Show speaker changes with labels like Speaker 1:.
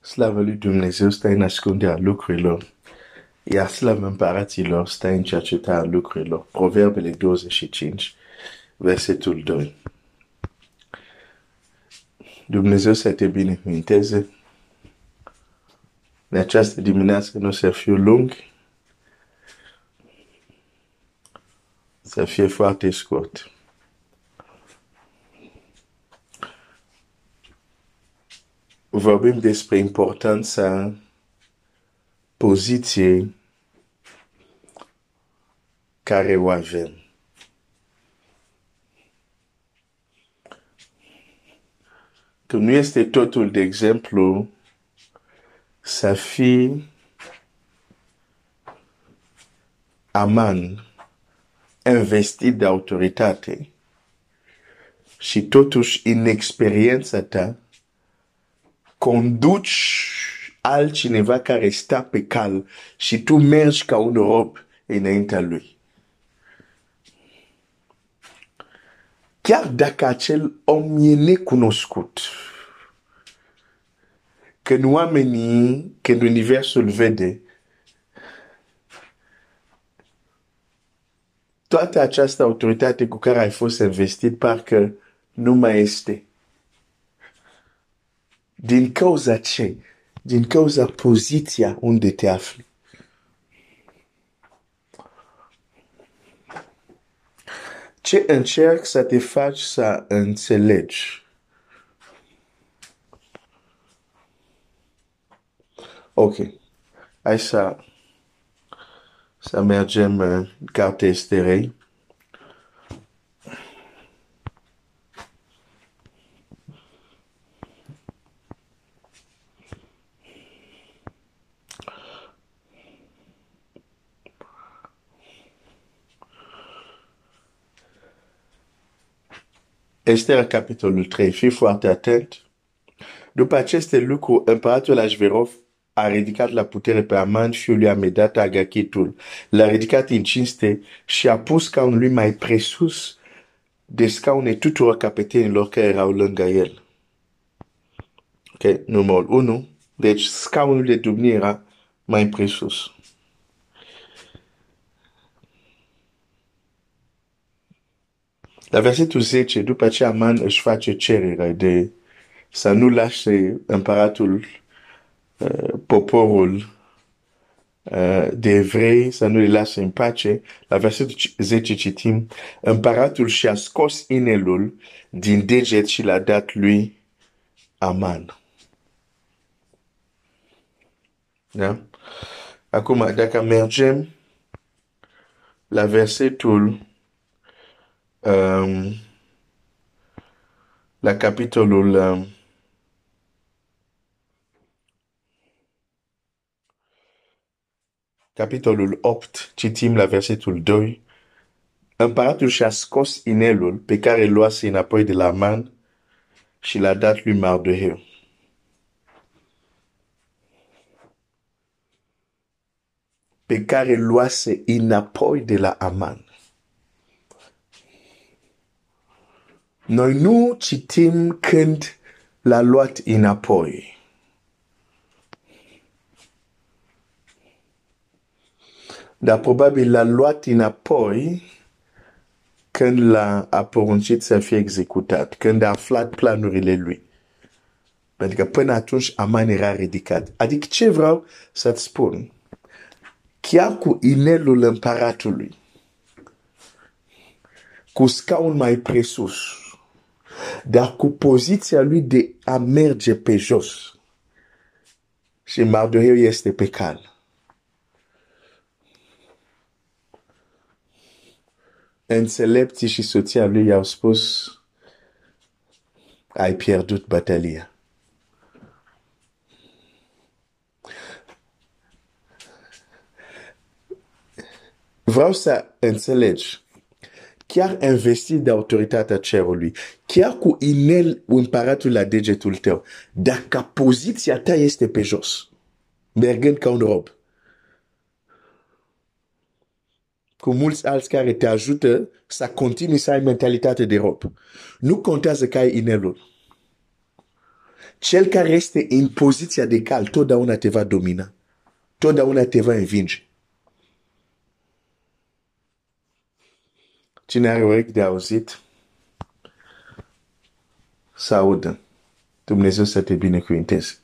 Speaker 1: Slavă lui Dumnezeu stă în ascunderea lucrurilor, iar slavă împăraților stă în cercetarea lucrurilor. Proverbele 25, versetul 2. Dumnezeu să te binecuvinteze. În această dimineață nu să fiu lung, să fie foarte scurt. Vorbim despre importanța poziției care o avem. Că nu este totul, de exemplu, să fii aman investit de autoritate și totuși în experiența ta conduci altcineva care stă pe cal și tu mergi ca un rob înaintea lui. Chiar dacă acel om e necunoscut, când oamenii, când universul vede, toată această autoritate cu care ai fost investit parcă nu mai este. Din cauza ce? Din cauza poziția unde te afli. Ce încerc să te faci să înțelegi? Ok. Hai să, să mergem în cartea Esterei. Esther, capitolul 3, fii foarte atent. După aceste lucruri, împăratul Ashverov a ridicat la putere pe Aman, fiul lui Amedat Agachitul. L-a ridicat în cinste și a pus scaunul lui mai presus de scaune tuturor capetenilor care erau lângă el. Ok, numărul 1. Deci scaunul de domnie era mai presus. La versetul 10, după ce Aman își face cerere de să nu lase împăratul, uh, poporul uh, de evrei, să nu le lase în pace, la versetul 10 citim, împăratul și-a scos inelul din deget și l-a dat lui Aman. Da? Acum, dacă mergem la versetul um, la capitolul um, capitolul 8, citim la versetul 2, Împăratul și-a scos inelul pe care îl luase înapoi de la man și l-a dat lui Mardoheu. Pe care luase înapoi de la Aman. Noi nu citim când l-a luat înapoi. Dar probabil l-a luat înapoi când l-a a poruncit să fie executat, când a aflat planurile lui. Pentru că până atunci Aman era ridicat. Adică ce vreau să-ți spun? Chiar cu inelul împăratului, cu scaun mai presus, dar cu poziția lui de a merge pe jos. Și Mardoheu este pe cal. Înțelepții și soția lui i-au spus, ai pierdut bătălia. Vreau să înțelegi chiar investit de autoritatea cerului, chiar cu inel împăratul la degetul tău, dacă poziția ta este pe jos, mergând ca un rob, cu mulți alți care te ajută să continui să ai mentalitate de rob. Nu contează că ai inelul. Cel care este în poziția de cal totdeauna te va domina. Totdeauna te va învinge. Cine are urechi de auzit, să audă. Dumnezeu să te binecuvinteze.